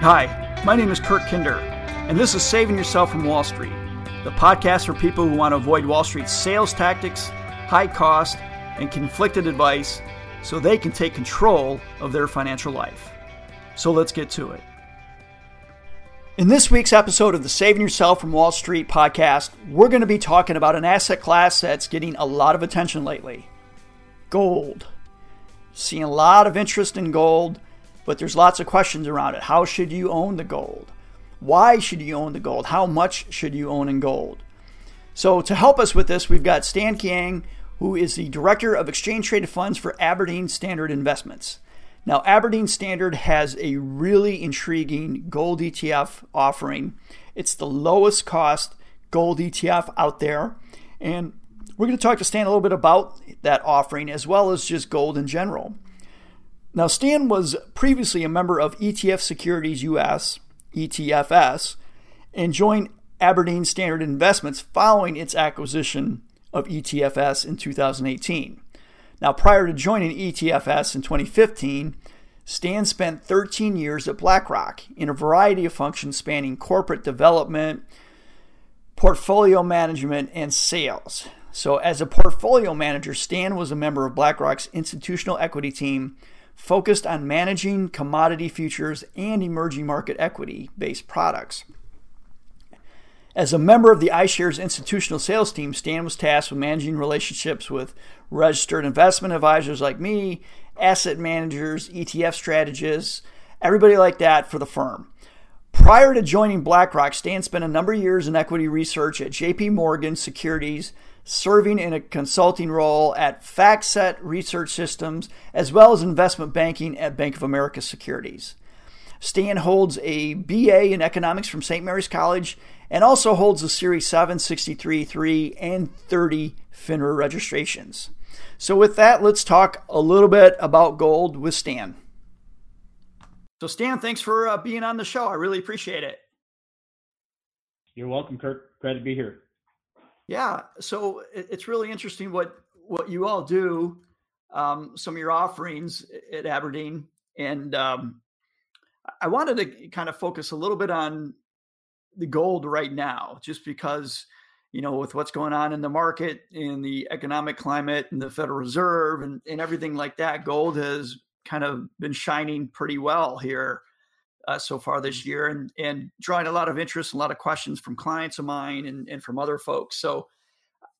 Hi, my name is Kurt Kinder, and this is Saving Yourself from Wall Street, the podcast for people who want to avoid Wall Street's sales tactics, high cost, and conflicted advice so they can take control of their financial life. So let's get to it. In this week's episode of the Saving Yourself from Wall Street podcast, we're going to be talking about an asset class that's getting a lot of attention lately gold. Seeing a lot of interest in gold but there's lots of questions around it. How should you own the gold? Why should you own the gold? How much should you own in gold? So, to help us with this, we've got Stan Kiang, who is the Director of Exchange Traded Funds for Aberdeen Standard Investments. Now, Aberdeen Standard has a really intriguing gold ETF offering. It's the lowest cost gold ETF out there. And we're going to talk to Stan a little bit about that offering as well as just gold in general. Now, Stan was previously a member of ETF Securities US, ETFS, and joined Aberdeen Standard Investments following its acquisition of ETFS in 2018. Now, prior to joining ETFS in 2015, Stan spent 13 years at BlackRock in a variety of functions spanning corporate development, portfolio management, and sales. So, as a portfolio manager, Stan was a member of BlackRock's institutional equity team focused on managing commodity futures and emerging market equity based products. As a member of the iShares institutional sales team, Stan was tasked with managing relationships with registered investment advisors like me, asset managers, ETF strategists, everybody like that for the firm. Prior to joining BlackRock, Stan spent a number of years in equity research at JP Morgan Securities serving in a consulting role at FactSet Research Systems, as well as investment banking at Bank of America Securities. Stan holds a BA in economics from St. Mary's College and also holds a Series 7, 63, 3, and 30 FINRA registrations. So, with that, let's talk a little bit about gold with Stan. So, Stan, thanks for uh, being on the show. I really appreciate it. You're welcome, Kurt. Glad to be here. Yeah, so it's really interesting what what you all do. Um, some of your offerings at Aberdeen, and um, I wanted to kind of focus a little bit on the gold right now, just because you know with what's going on in the market, in the economic climate, and the Federal Reserve, and, and everything like that, gold has kind of been shining pretty well here uh, so far this mm-hmm. year and, and drawing a lot of interest, and a lot of questions from clients of mine and, and from other folks. So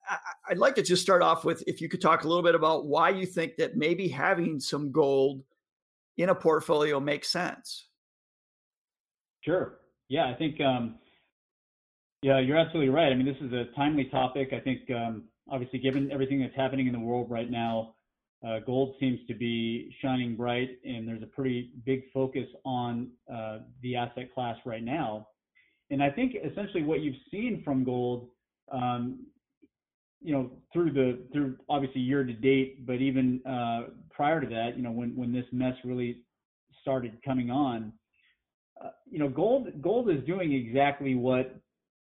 I, I'd like to just start off with if you could talk a little bit about why you think that maybe having some gold in a portfolio makes sense. Sure. Yeah, I think, um, yeah, you're absolutely right. I mean, this is a timely topic. I think, um, obviously, given everything that's happening in the world right now, uh, gold seems to be shining bright, and there's a pretty big focus on uh, the asset class right now. And I think essentially what you've seen from gold, um, you know, through the through obviously year to date, but even uh, prior to that, you know, when when this mess really started coming on, uh, you know, gold gold is doing exactly what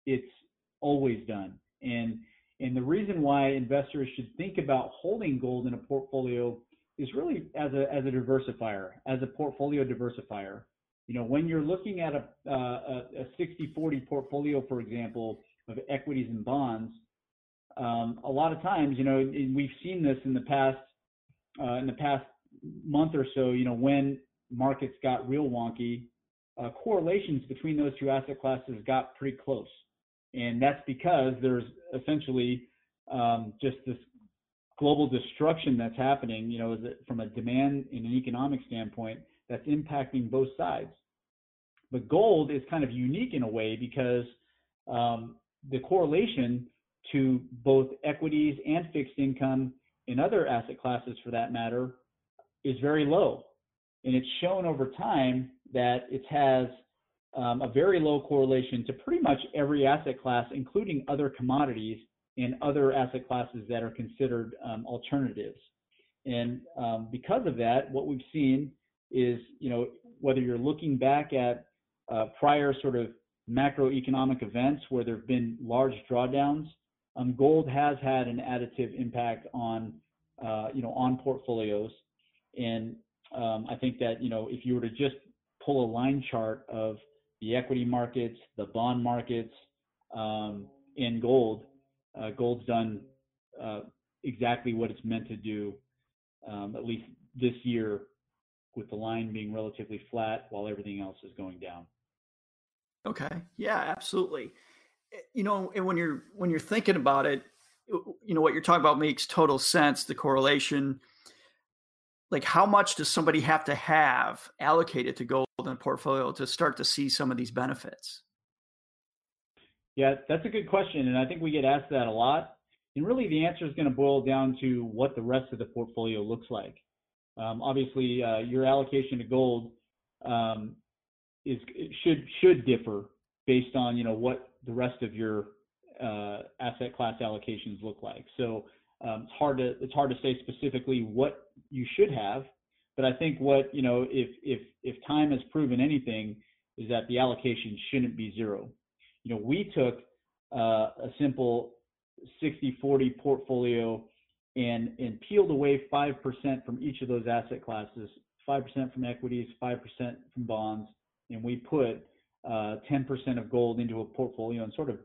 it's always done, and and the reason why investors should think about holding gold in a portfolio is really as a as a diversifier, as a portfolio diversifier. You know, when you're looking at a uh, a 60-40 portfolio, for example, of equities and bonds, um, a lot of times, you know, we've seen this in the past uh, in the past month or so. You know, when markets got real wonky, uh, correlations between those two asset classes got pretty close and that's because there's essentially um, just this global destruction that's happening. You know, from a demand and an economic standpoint, that's impacting both sides. But gold is kind of unique in a way because um, the correlation to both equities and fixed income and other asset classes, for that matter, is very low. And it's shown over time that it has um, a very low correlation to pretty much every asset class, including other commodities and other asset classes that are considered um, alternatives. And um, because of that, what we've seen is, you know, whether you're looking back at uh, prior sort of macroeconomic events where there have been large drawdowns, um, gold has had an additive impact on, uh, you know, on portfolios. And um, I think that, you know, if you were to just pull a line chart of the equity markets, the bond markets, um, and gold, uh, gold's done uh, exactly what it's meant to do, um, at least this year, with the line being relatively flat while everything else is going down. Okay. Yeah, absolutely. Eh, you know, and when you're when you're thinking about it, you know what you're talking about makes total sense. The correlation. Like, how much does somebody have to have allocated to gold in a portfolio to start to see some of these benefits? Yeah, that's a good question, and I think we get asked that a lot. And really, the answer is going to boil down to what the rest of the portfolio looks like. Um, obviously, uh, your allocation to gold um, is should should differ based on you know what the rest of your uh, asset class allocations look like. So um, it's hard to it's hard to say specifically what you should have, but I think what you know if if if time has proven anything is that the allocation shouldn't be zero. You know, we took uh, a simple 60-40 portfolio and and peeled away five percent from each of those asset classes, five percent from equities, five percent from bonds, and we put uh, 10% of gold into a portfolio and sort of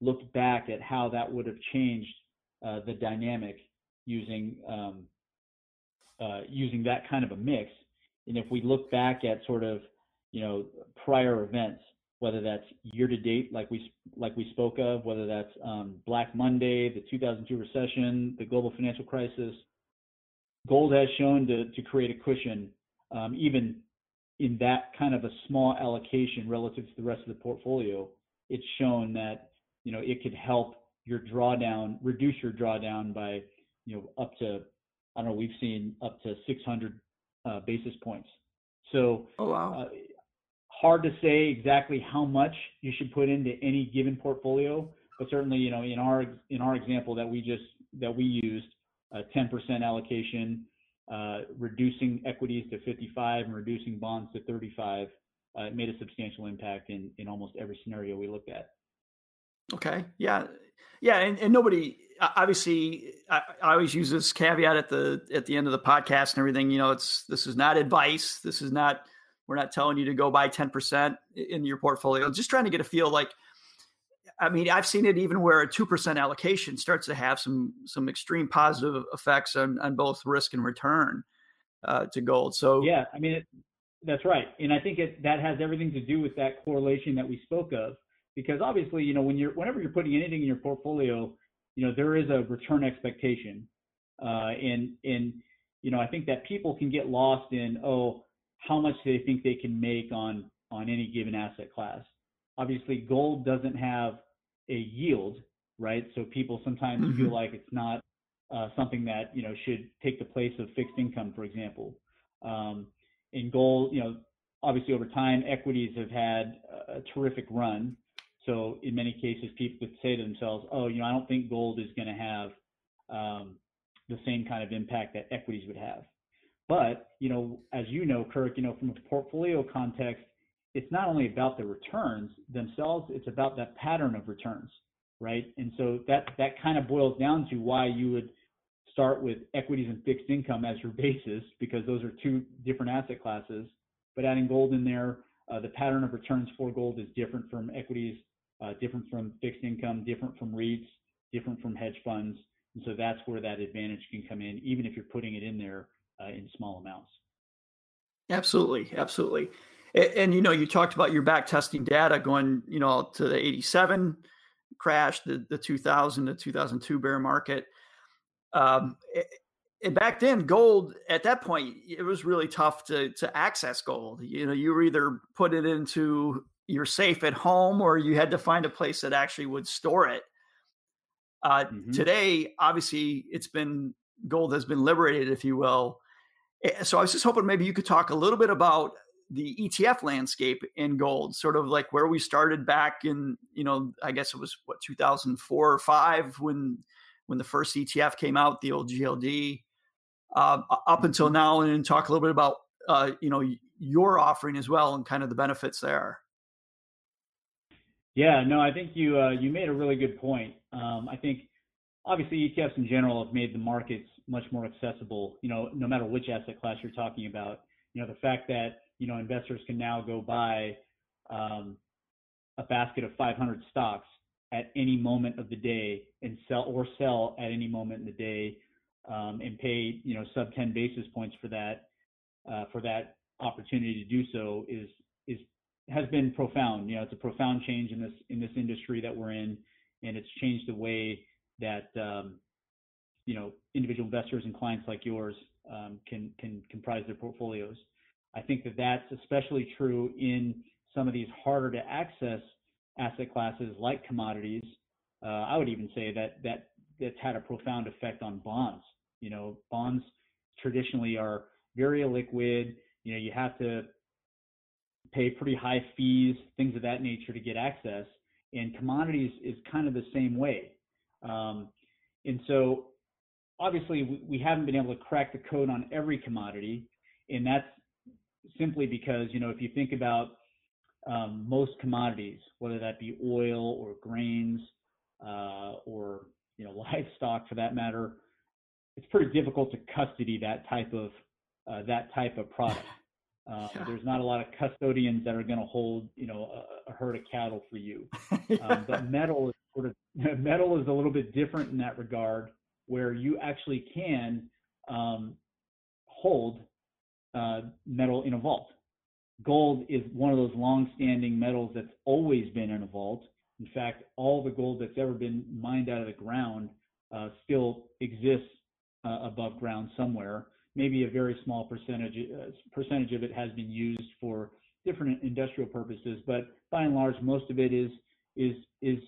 looked back at how that would have changed uh, the dynamic using um, uh, using that kind of a mix. And if we look back at sort of you know prior events, whether that's year to date, like we like we spoke of, whether that's um, Black Monday, the 2002 recession, the global financial crisis, gold has shown to to create a cushion, um, even in that kind of a small allocation relative to the rest of the portfolio. It's shown that you know it could help your drawdown, reduce your drawdown by you know up to I don't know we've seen up to 600 uh, basis points. So oh, wow. Uh, hard to say exactly how much you should put into any given portfolio, but certainly, you know, in our in our example that we just that we used, a 10% allocation, uh, reducing equities to 55 and reducing bonds to 35, uh, it made a substantial impact in in almost every scenario we looked at. Okay, yeah, yeah, and, and nobody obviously I, I always use this caveat at the at the end of the podcast and everything. You know, it's this is not advice. This is not we're not telling you to go buy 10% in your portfolio. Just trying to get a feel like, I mean, I've seen it even where a 2% allocation starts to have some, some extreme positive effects on, on both risk and return uh, to gold. So, yeah, I mean, it, that's right. And I think it, that has everything to do with that correlation that we spoke of, because obviously, you know, when you're, whenever you're putting anything in your portfolio, you know, there is a return expectation. Uh, and, and, you know, I think that people can get lost in, oh, how much they think they can make on on any given asset class. Obviously, gold doesn't have a yield, right? So people sometimes mm-hmm. feel like it's not uh, something that you know should take the place of fixed income, for example. Um, in gold, you know, obviously over time, equities have had a terrific run. So in many cases, people could say to themselves, "Oh, you know, I don't think gold is going to have um, the same kind of impact that equities would have." But, you know, as you know, Kirk, you know, from a portfolio context, it's not only about the returns themselves, it's about that pattern of returns, right? And so that that kind of boils down to why you would start with equities and fixed income as your basis because those are two different asset classes. But adding gold in there, uh, the pattern of returns for gold is different from equities, uh, different from fixed income, different from REITs, different from hedge funds. And so that's where that advantage can come in, even if you're putting it in there uh, in small amounts. Absolutely, absolutely. And, and, you know, you talked about your back testing data going, you know, to the 87 crash, the, the 2000 to 2002 bear market. Um, and back then, gold at that point, it was really tough to to access gold. You know, you were either put it into your safe at home, or you had to find a place that actually would store it. Uh, mm-hmm. Today, obviously, it's been gold has been liberated, if you will, Eh, so I was just hoping maybe you could talk a little bit about the ETF landscape in gold, sort of like where we started back in, you know, I guess it was what 2004 or five when when the first ETF came out, the old GLD, uh, up until mm-hmm. now, and talk a little bit about uh, you know your offering as well and kind of the benefits there. Yeah, no, I think you uh, you made a really good point. Um, I think obviously ETFs in general have made the markets much more accessible. You know, no matter which asset class you're talking about. you know, the fact that you know investors can now go buy um, a basket of 500 stocks at any moment of the day and sell or sell at any moment in the day um, and pay you know sub 10 basis points for that uh, for that opportunity to do so is is has been profound. You know, it's a profound change in this in this industry that we're in, and it's changed the way that um, you know individual investors and clients like yours um, can can comprise their portfolios. I think that that's especially true in some of these harder to access asset classes like commodities. Uh, I would even say that that that's had a profound effect on bonds. You know, bonds traditionally are very illiquid. You know, you have to pay pretty high fees, things of that nature to get access. And commodities is kind of the same way. Um, and so obviously we, we haven't been able to crack the code on every commodity. And that's simply because, you know, if you think about um, most commodities, whether that be oil or grains uh, or, you know, livestock for that matter, it's pretty difficult to custody that type of uh, that type of product. Uh, yeah. There's not a lot of custodians that are going to hold, you know, a, a, herd of cattle for you. yeah. um, but metal is sort of metal is a little bit different in that regard, where you actually can um, hold uh, metal in a vault. Gold is one of those long-standing metals that's always been in a vault. In fact, all the gold that's ever been mined out of the ground uh, still exists uh, above ground somewhere maybe a very small percentage uh, percentage of it has been used for different industrial purposes, but by and large, most of it is is is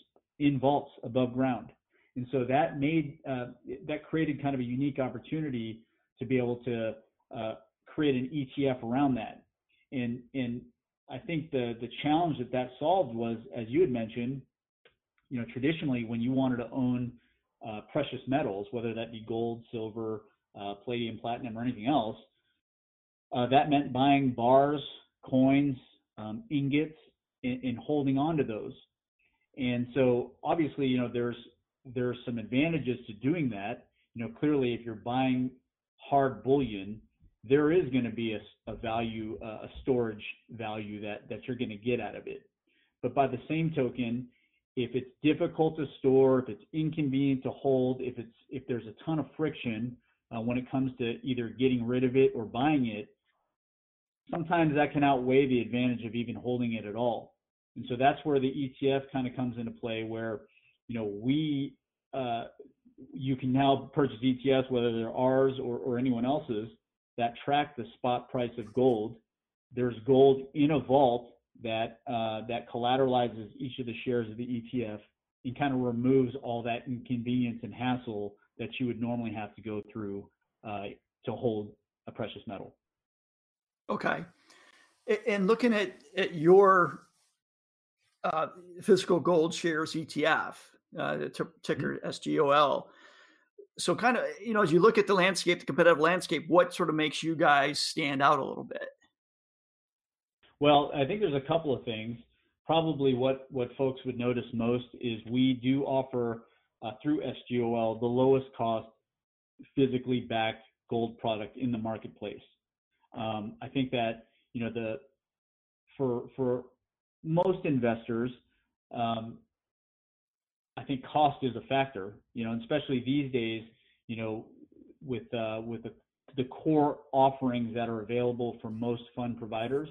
in vaults above ground, and so that made uh, that created kind of a unique opportunity to be able to uh, create an ETF around that, and and I think the the challenge that that solved was, as you had mentioned, you know, traditionally when you wanted to own uh, precious metals, whether that be gold, silver, uh, palladium, platinum, or anything else, uh, that meant buying bars, coins, um, ingots, and, and, holding on to those. And so, obviously, you know, there's there's some advantages to doing that. You know, clearly, if you're buying hard bullion, there is going to be a, a value, uh, a storage value that that you're going to get out of it. But by the same token, if it's difficult to store, if it's inconvenient to hold, if it's if there's a ton of friction uh, when it comes to either getting rid of it or buying it, sometimes that can outweigh the advantage of even holding it at all. And so that's where the ETF kind of comes into play, where you know we uh, you can now purchase ETFs, whether they're ours or, or anyone else's, that track the spot price of gold. There's gold in a vault that uh, that collateralizes each of the shares of the ETF and kind of removes all that inconvenience and hassle that you would normally have to go through uh, to hold a precious metal. Okay. And looking at, at your uh, physical gold shares ETF, uh, the t- ticker mm-hmm. SGOL. So, kind of, you know, as you look at the landscape, the competitive landscape, what sort of makes you guys stand out a little bit? Well, I think there's a couple of things. Probably what what folks would notice most is we do offer uh, through SGOL, the lowest cost physically backed gold product in the marketplace. Um, I think that you know the for for most investors, um, I think cost is a factor. You know, especially these days, you know, with uh, with the, the core offerings that are available for most fund providers,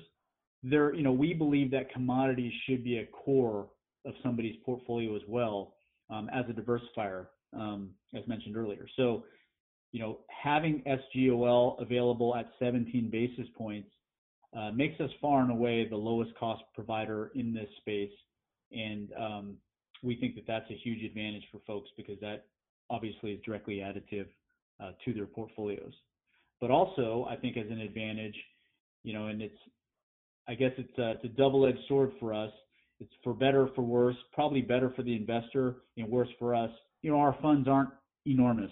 there, you know, we believe that commodities should be a core of somebody's portfolio as well um, as a diversifier, um, as mentioned earlier. So, you know, having SGOL available at 17 basis points uh, makes us far and away the lowest cost provider in this space, and um, we think that that's a huge advantage for folks because that obviously is directly additive uh, to their portfolios. But also, I think as an advantage, you know, and it's, I guess it's a, it's a double-edged sword for us it's for better for worse, probably better for the investor and worse for us. You know, our funds aren't enormous.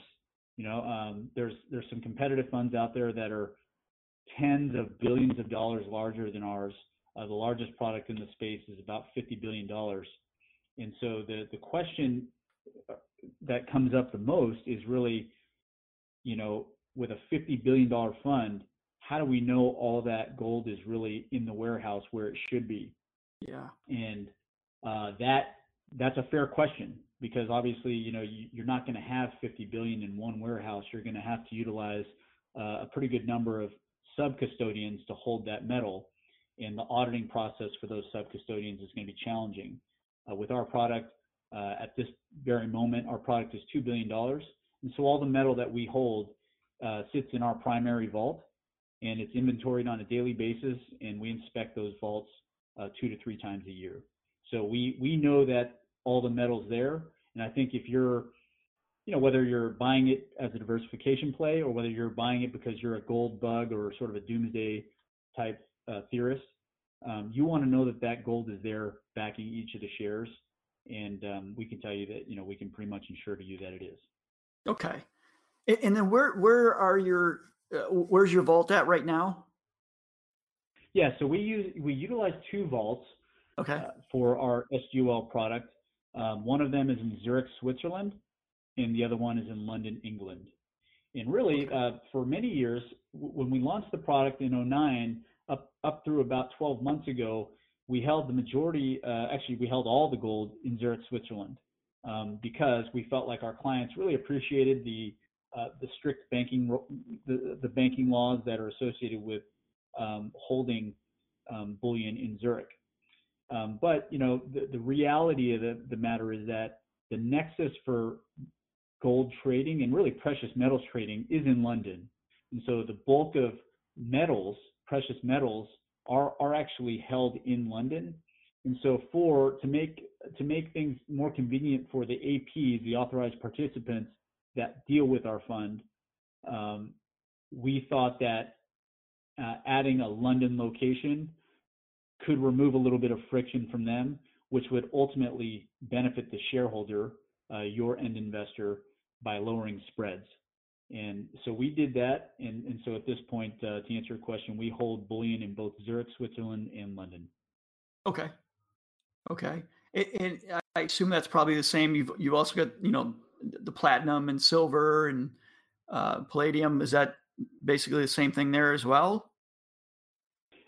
You know, um, there's there's some competitive funds out there that are tens of billions of dollars larger than ours. Uh, the largest product in the space is about 50 billion dollars. And so the the question uh, that comes up the most is really, you know, with a 50 billion dollar fund, how do we know all that gold is really in the warehouse where it should be? Yeah. And uh, that that's a fair question because obviously, you know, you, are not going to have 50 billion in one warehouse. You're going to have to utilize uh, a pretty good number of sub custodians to hold that metal, and the auditing process for those sub custodians is going to be challenging. Uh, with our product, uh, at this very moment, our product is two billion dollars, and so all the metal that we hold uh, sits in our primary vault, and it's inventoried on a daily basis, and we inspect those vaults uh, two to three times a year. So we we know that all the metals there. And I think if you're, you know, whether you're buying it as a diversification play or whether you're buying it because you're a gold bug or sort of a doomsday type uh, theorist, um, you want to know that that gold is there backing each of the shares. And um, we can tell you that, you know, we can pretty much ensure to you that it is. Okay. And then where where are your uh, where's your vault at right now? Yeah, so we use we utilize two vaults okay. Uh, for our SGOL product. Um, one of them is in Zurich, Switzerland, and the other one is in London, England. And really, uh, for many years, w- when we launched the product in 09, up up through about 12 months ago, we held the majority. Uh, actually, we held all the gold in Zurich, Switzerland, um, because we felt like our clients really appreciated the uh, the strict banking the, the banking laws that are associated with um, holding um, bullion in Zurich. Um, but you know, the, the reality of the, the matter is that the nexus for gold trading and really precious metals trading is in London, and so the bulk of metals, precious metals, are are actually held in London. And so, for to make to make things more convenient for the APs, the authorized participants that deal with our fund, um, we thought that uh, adding a London location could remove a little bit of friction from them, which would ultimately benefit the shareholder, uh, your end investor, by lowering spreads. And so we did that. And, and so at this point, uh, to answer your question, we hold bullion in both Zurich, Switzerland, and London. Okay. Okay. And, I assume that's probably the same. You've you've also got you know the platinum and silver and uh, palladium. Is that basically the same thing there as well?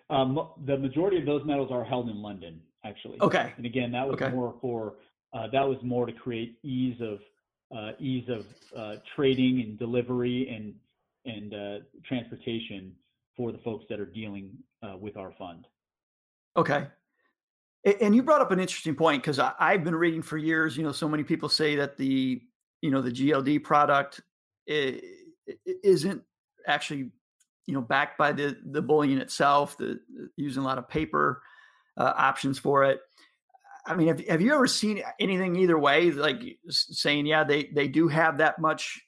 Um, the majority of those metals are held in London, actually. Okay. And again, that was okay. more for uh, that was more to create ease of uh, ease of uh, trading and delivery and and uh, transportation for the folks that are dealing uh, with our fund. Okay. And you brought up an interesting point because I've been reading for years. You know, so many people say that the you know the GLD product isn't actually you know backed by the the bullion itself, the, using a lot of paper uh, options for it. I mean, have, have you ever seen anything either way, like saying, yeah, they, they do have that much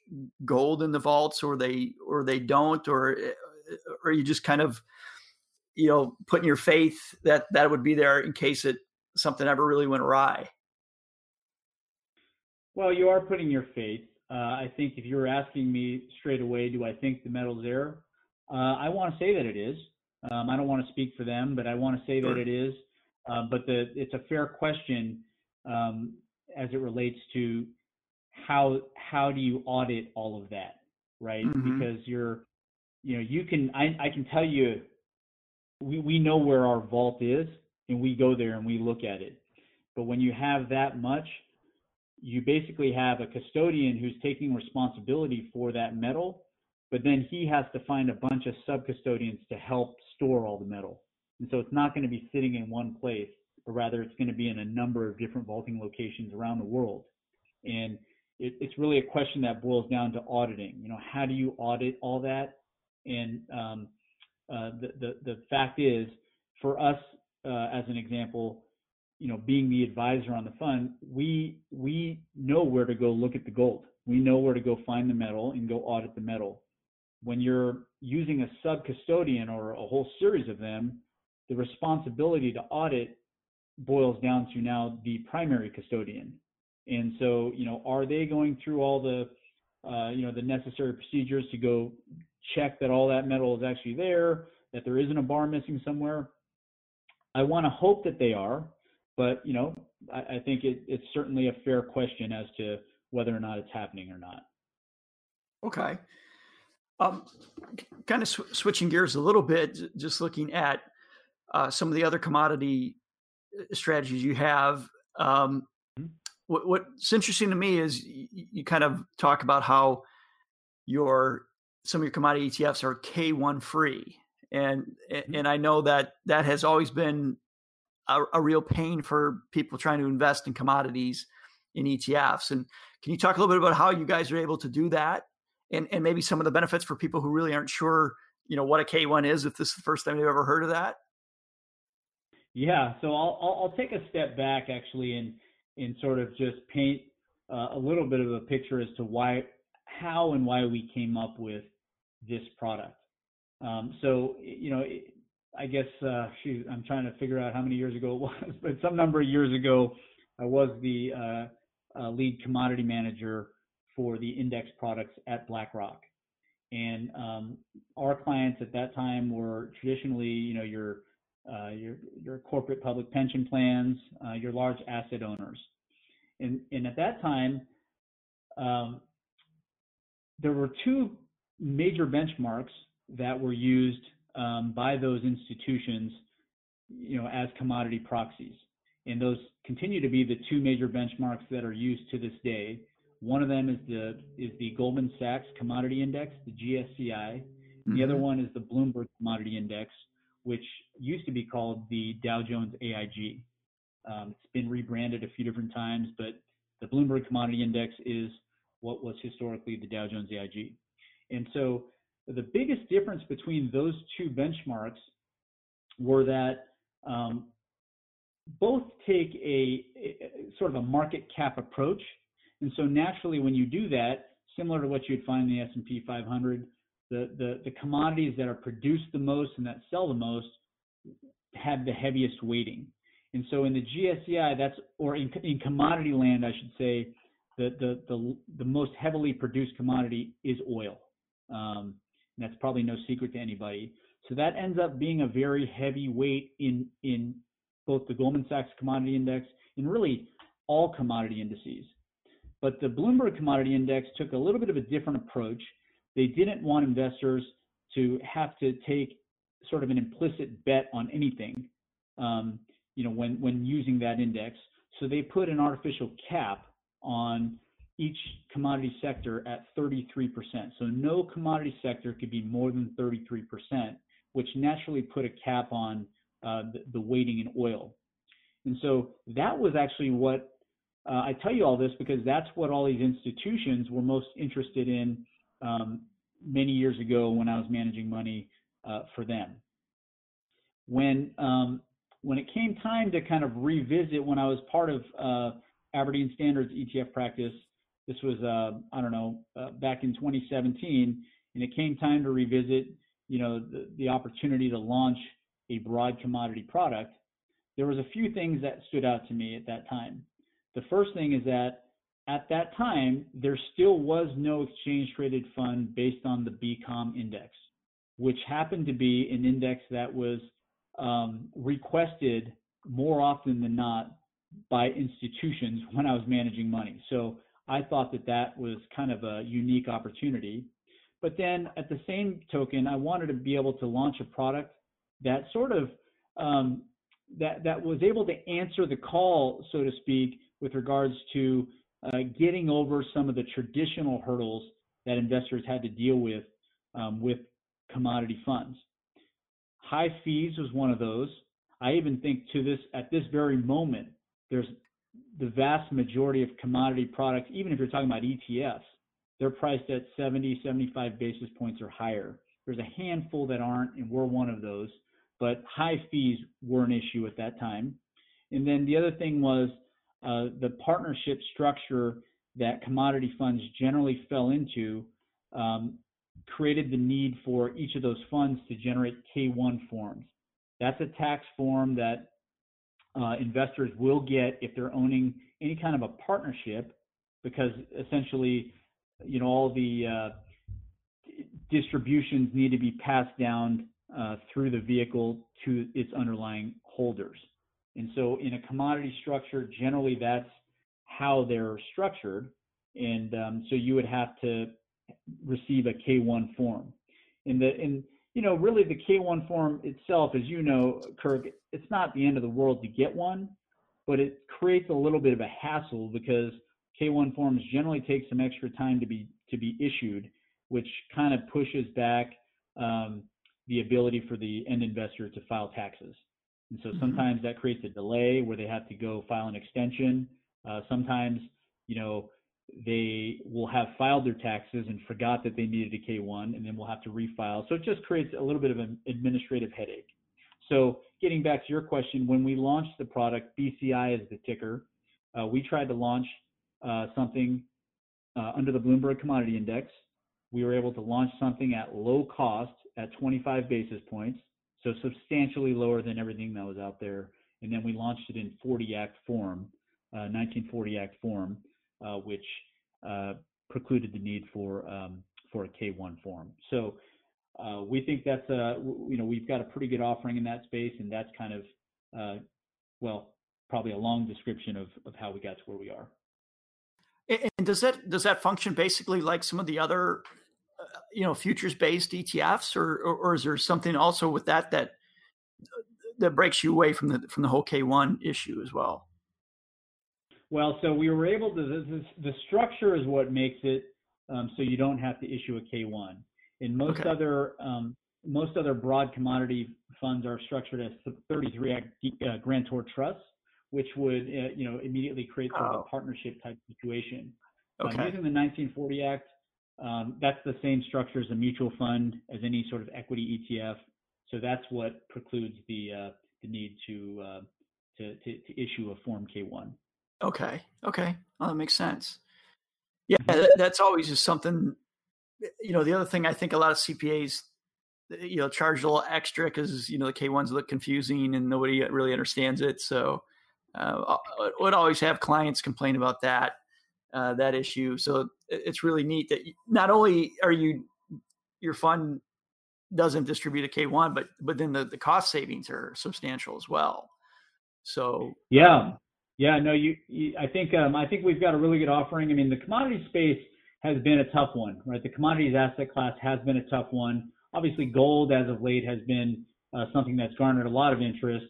gold in the vaults, or they or they don't, or eh, or you just kind of, you know, putting your faith that that would be there in case it something ever really went awry. Well, you are putting your faith. Uh, I think if you were asking me straight away, do I think the metal's there? Uh, I want to say that it is. Um, I don't want to speak for them, but I want to say sure. that it is. Uh, but the, it's a fair question um, as it relates to how how do you audit all of that, right? Mm-hmm. Because you're, you know, you can I, I can tell you, we we know where our vault is, and we go there and we look at it. But when you have that much, you basically have a custodian who's taking responsibility for that metal but then he has to find a bunch of sub-custodians to help store all the metal. And so it's not going to be sitting in one place, but rather it's going to be in a number of different vaulting locations around the world. And it, it's really a question that boils down to auditing. You know, how do you audit all that? And um, uh, the, the, the fact is, for us, uh, as an example, you know, being the advisor on the fund, we we know where to go look at the gold. We know where to go find the metal and go audit the metal when you're using a sub custodian or a whole series of them, the responsibility to audit boils down to now the primary custodian. And so, you know, are they going through all the, uh, you know, the necessary procedures to go check that all that metal is actually there, that there isn't a bar missing somewhere? I want to hope that they are, but you know, I, I think it, it's certainly a fair question as to whether or not it's happening or not. Okay. Um, kind of sw- switching gears a little bit, just looking at uh, some of the other commodity uh, strategies you have. Um, mm-hmm. what, what's interesting to me is you, you, kind of talk about how your some of your commodity ETFs are K1 free, and mm-hmm. and I know that that has always been a, a, real pain for people trying to invest in commodities in ETFs. And can you talk a little bit about how you guys are able to do that, and and maybe some of the benefits for people who really aren't sure, you know, what a K1 is if this is the first time they've ever heard of that? Yeah, so I'll, I'll, I'll take a step back actually and and sort of just paint uh, a little bit of a picture as to why, how and why we came up with this product. Um, so you know, I guess uh, shoot, I'm trying to figure out how many years ago it was, but some number of years ago, I was the uh, uh, lead commodity manager for the index products at BlackRock. And um, our clients at that time were traditionally, you know, your uh, your your corporate public pension plans, uh, your large asset owners, and and at that time, um, there were two major benchmarks that were used um, by those institutions, you know, as commodity proxies, and those continue to be the two major benchmarks that are used to this day. One of them is the is the Goldman Sachs Commodity Index, the GSCI. Mm-hmm. The other mm-hmm. one is the Bloomberg Commodity Index, which used to be called the Dow Jones AIG. Um, it's been rebranded a few different times, but the Bloomberg Commodity Index is what was historically the Dow Jones AIG. And so the biggest difference between those two benchmarks were that um, both take a, a, sort of a market cap approach. And so naturally, when you do that, similar to what you'd find in the S&P 500, the, the, the commodities that are produced the most and that sell the most have the heaviest weighting. And so in the GSCI, that's or in, in commodity land, I should say, the, the the the most heavily produced commodity is oil. Um, that's probably no secret to anybody. So that ends up being a very heavy weight in in both the Goldman Sachs Commodity Index and really all commodity indices. But the Bloomberg Commodity Index took a little bit of a different approach they didn't want investors to have to take sort of an implicit bet on anything, um, you know, when when using that index. So they put an artificial cap on each commodity sector at 33%. So no commodity sector could be more than 33%, which naturally put a cap on uh, the, the, weighting in oil. And so that was actually what uh, I tell you all this because that's what all these institutions were most interested in um, many years ago when I was managing money uh, for them. When um, when it came time to kind of revisit, when I was part of uh, Aberdeen Standards ETF practice, this was uh, I don't know uh, back in 2017, and it came time to revisit, you know, the, the opportunity to launch a broad commodity product. There was a few things that stood out to me at that time. The first thing is that at that time, there still was no exchange traded fund based on the BCOM index, which happened to be an index that was um, requested more often than not by institutions when I was managing money. So I thought that that was kind of a unique opportunity. But then at the same token, I wanted to be able to launch a product that sort of um, that that was able to answer the call, so to speak, with regards to uh, getting over some of the traditional hurdles that investors had to deal with um, with commodity funds. High fees was one of those. I even think to this at this very moment, there's the vast majority of commodity products, even if you're talking about ETFs, they're priced at 70, 75 basis points or higher. There's a handful that aren't, and we're one of those. But high fees were an issue at that time. And then the other thing was uh, the partnership structure that commodity funds generally fell into um, created the need for each of those funds to generate K1 forms. That's a tax form that uh, investors will get if they're owning any kind of a partnership, because essentially, you know, all the uh, distributions need to be passed down uh, through the vehicle to its underlying holders. And so in a commodity structure, generally that's how they're structured. And um, so you would have to receive a K1 form. In the you know really the K1 form itself, as you know, Kirk, it's not the end of the world to get one, but it creates a little bit of a hassle because K1 forms generally take some extra time to be to be issued, which kind of pushes back um, the ability for the end investor to file taxes. And so mm-hmm. sometimes that creates a delay where they have to go file an extension. Uh, sometimes, you know, they will have filed their taxes and forgot that they needed a K1 and then we'll have to refile. So it just creates a little bit of an administrative headache. So getting back to your question, when we launched the product, BCI is the ticker. Uh, we tried to launch uh, something uh, under the Bloomberg Commodity Index. We were able to launch something at low cost at 25 basis points, so substantially lower than everything that was out there. And then we launched it in 40 Act form, 1940 uh, Act form, uh, which uh, precluded the need for um, for a K1 form. So uh, we think that's a you know we've got a pretty good offering in that space, and that's kind of uh, well probably a long description of of how we got to where we are. And does that does that function basically like some of the other you know futures based ETFs, or, or, or is there something also with that that that breaks you away from the from the whole K1 issue as well? Well, so we were able to, the, the structure is what makes it um, so you don't have to issue a K1. In most okay. other um, most other broad commodity funds are structured as 33 Act uh, grantor trusts, which would uh, you know immediately create sort of a oh. partnership type situation. Okay. Um, using the 1940 Act, um, that's the same structure as a mutual fund as any sort of equity ETF. So that's what precludes the uh, the need to, uh, to, to to issue a Form K1. Okay. Okay. Well, that makes sense. Yeah, mm-hmm. that's always just something. You know, the other thing I think a lot of CPAs, you know, charge a little extra because you know the K ones look confusing and nobody really understands it. So, uh, would always have clients complain about that uh, that issue. So it's really neat that not only are you your fund doesn't distribute a K one, but but then the the cost savings are substantial as well. So yeah, um, yeah, no, you, you I think um, I think we've got a really good offering. I mean, the commodity space has been a tough one, right? The commodities asset class has been a tough one. Obviously, gold as of late has been uh, something that's garnered a lot of interest,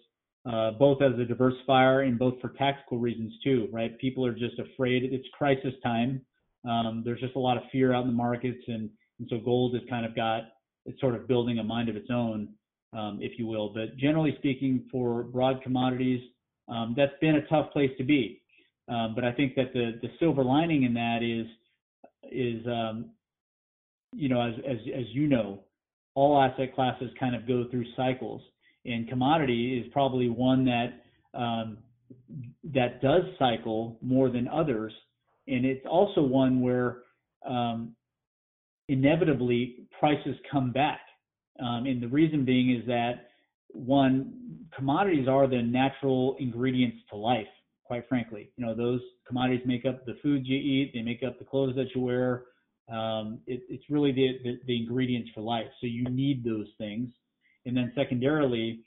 uh, both as a diversifier and both for tactical reasons too, right? People are just afraid it's crisis time. Um, there's just a lot of fear out in the markets, and, and so gold has kind of got it's sort of building a mind of its own, um, if you will. But generally speaking, for broad commodities, um, that's been a tough place to be. Um, but I think that the the silver lining in that is is um, you know as as as you know, all asset classes kind of go through cycles, and commodity is probably one that um, that does cycle more than others, and it's also one where um, inevitably prices come back. Um, and the reason being is that one, commodities are the natural ingredients to life, quite frankly. You know, those commodities make up the food you eat, they make up the clothes that you wear. Um, it, it's really the, the, the, ingredients for life. So you need those things. And then secondarily,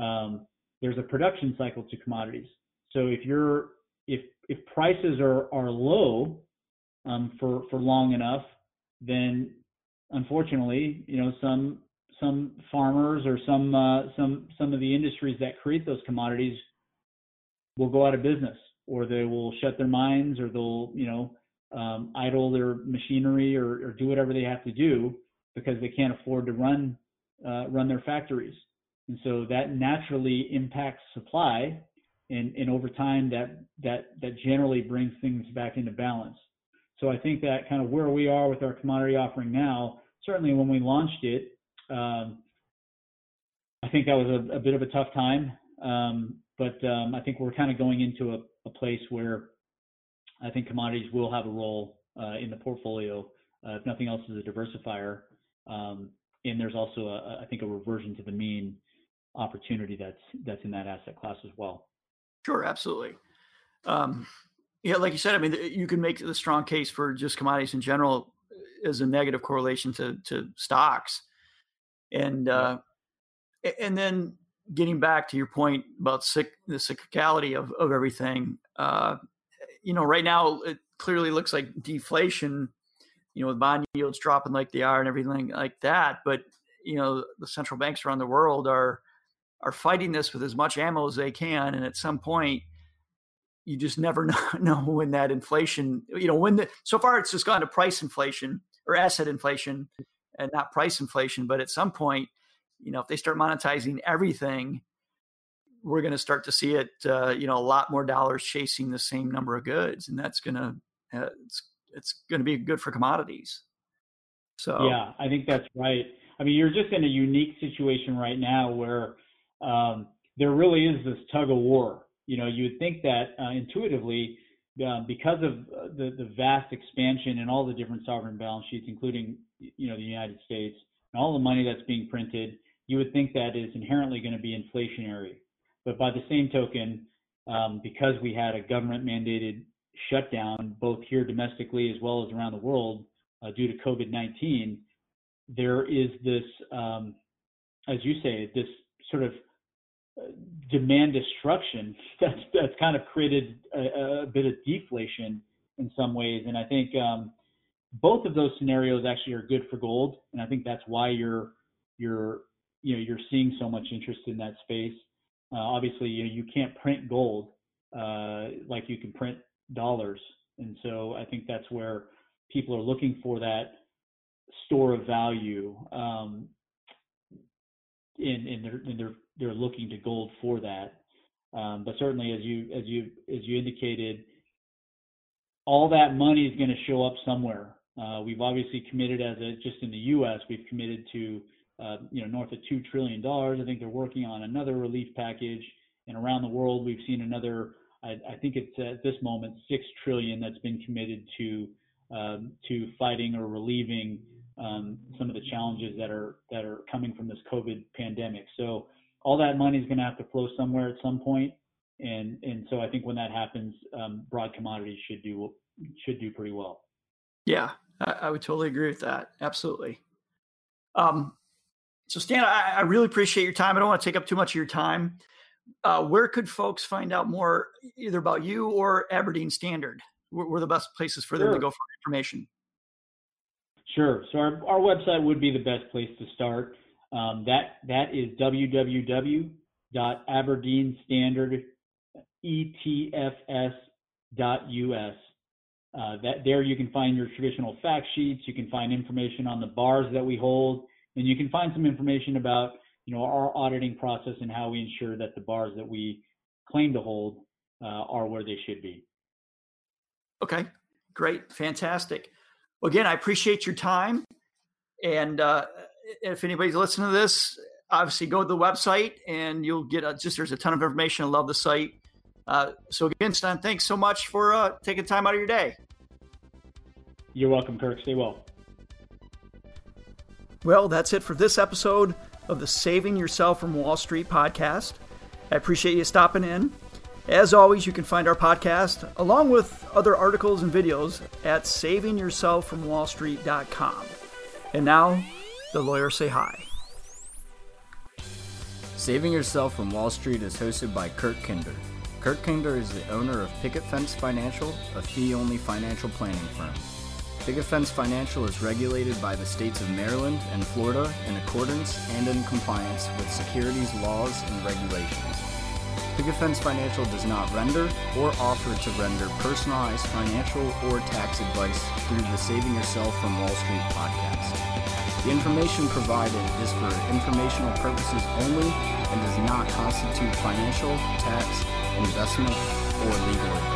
um, there's a production cycle to commodities. So if you're if if prices are are low um, for for long enough, then unfortunately, you know, some some farmers or some uh, some some of the industries that create those commodities will go out of business or they will shut their mines or they'll you know um, idle their machinery or, or, do whatever they have to do because they can't afford to run uh, run their factories. And so that naturally impacts supply and, and over time that that that generally brings things back into balance. So i think that kind of where we are with our commodity offering now certainly when we launched it um, I think that was a, a, bit of a tough time, um, but um, I think we're kind of going into a, a, place where I think commodities will have a role uh, in the portfolio, uh, if nothing else, as a diversifier. Um, and there's also, a, I think, a reversion to the mean opportunity that's that's in that asset class as well. Sure, absolutely. Um, yeah, like you said, I mean, you can make the strong case for just commodities in general as a negative correlation to to stocks and uh, and then getting back to your point about sick, the cyclicality of of everything, uh, you know, right now it clearly looks like deflation you know, with bond yields dropping like they are and everything like that. But you know, the central banks around the world are are fighting this with as much ammo as they can, and at some point, you just never know, when that inflation, you know, when the so far it's just gone to price inflation or asset inflation and not price inflation. But at some point, you know, if they start monetizing everything, we're going to start to see it, uh, you know, a lot more dollars chasing the same number of goods, and that's going to uh, it's it's going to be good for commodities. So yeah, I think that's right. I mean, you're just in a unique situation right now where um, there really is this tug of war. You know, you would think that uh, intuitively, uh, because of uh, the the vast expansion in all the different sovereign balance sheets, including you know the United States and all the money that's being printed, you would think that is inherently going to be inflationary. But by the same token, um, because we had a government mandated shutdown, both here domestically as well as around the world, uh, due to COVID 19, there is this, um, as you say, this sort of uh, demand destruction that's, that's kind of created a, a, bit of deflation in some ways. And I think um, both of those scenarios actually are good for gold. And I think that's why you're, you're, you know, you're seeing so much interest in that space. Uh, obviously, you, know, you can't print gold uh, like you can print dollars. And so I think that's where people are looking for that store of value. Um, and, they're, they're, they're looking to gold for that. Um, but certainly, as you as you as you indicated, all that money is going to show up somewhere. Uh, we've obviously committed as a just in the U.S. We've committed to uh, you know north of two trillion dollars. I think they're working on another relief package, and around the world we've seen another I, I think it's at this moment six trillion that's been committed to um, to fighting or relieving um, some of the challenges that are that are coming from this COVID pandemic. So all that money is going to have to flow somewhere at some point, and and so I think when that happens, um, broad commodities should do should do pretty well. Yeah, I, I would totally agree with that. Absolutely. Um, so Stan, I, I really appreciate your time. I don't want to take up too much of your time uh, where could folks find out more either about you or Aberdeen Standard? Where, where the best places for them to go for information? Sure. So our, our website would be the best place to start. Um, that that is www.aberdeenstandardetfs.us. Uh, that there you can find your traditional fact sheets. You can find information on the bars that we hold, and you can find some information about you know, our auditing process and how we ensure that the bars that we claim to hold uh, are where they should be. Okay, great, fantastic. Well, again, I appreciate your time. And uh, if anybody's listening to this, obviously go to the website and you'll get a, just there's a ton of information. I love the site. Uh, so again, Stan, thanks so much for uh, taking time out of your day. You're welcome, Kirk. Stay well. Well, that's it for this episode of the Saving Yourself from Wall Street podcast. I appreciate you stopping in. As always, you can find our podcast along with other articles and videos at savingyourselffromwallstreet.com. And now, the lawyers say hi. Saving Yourself from Wall Street is hosted by Kirk Kinder. Kirk Kinder is the owner of Picket Fence Financial, a fee only financial planning firm. Picket Fence Financial is regulated by the states of Maryland and Florida in accordance and in compliance with securities laws and regulations. Picket Fence Financial does not render or offer to render personalized financial or tax advice through the Saving Yourself from Wall Street podcast. The information provided is for informational purposes only and does not constitute financial, tax, investment, or legal advice.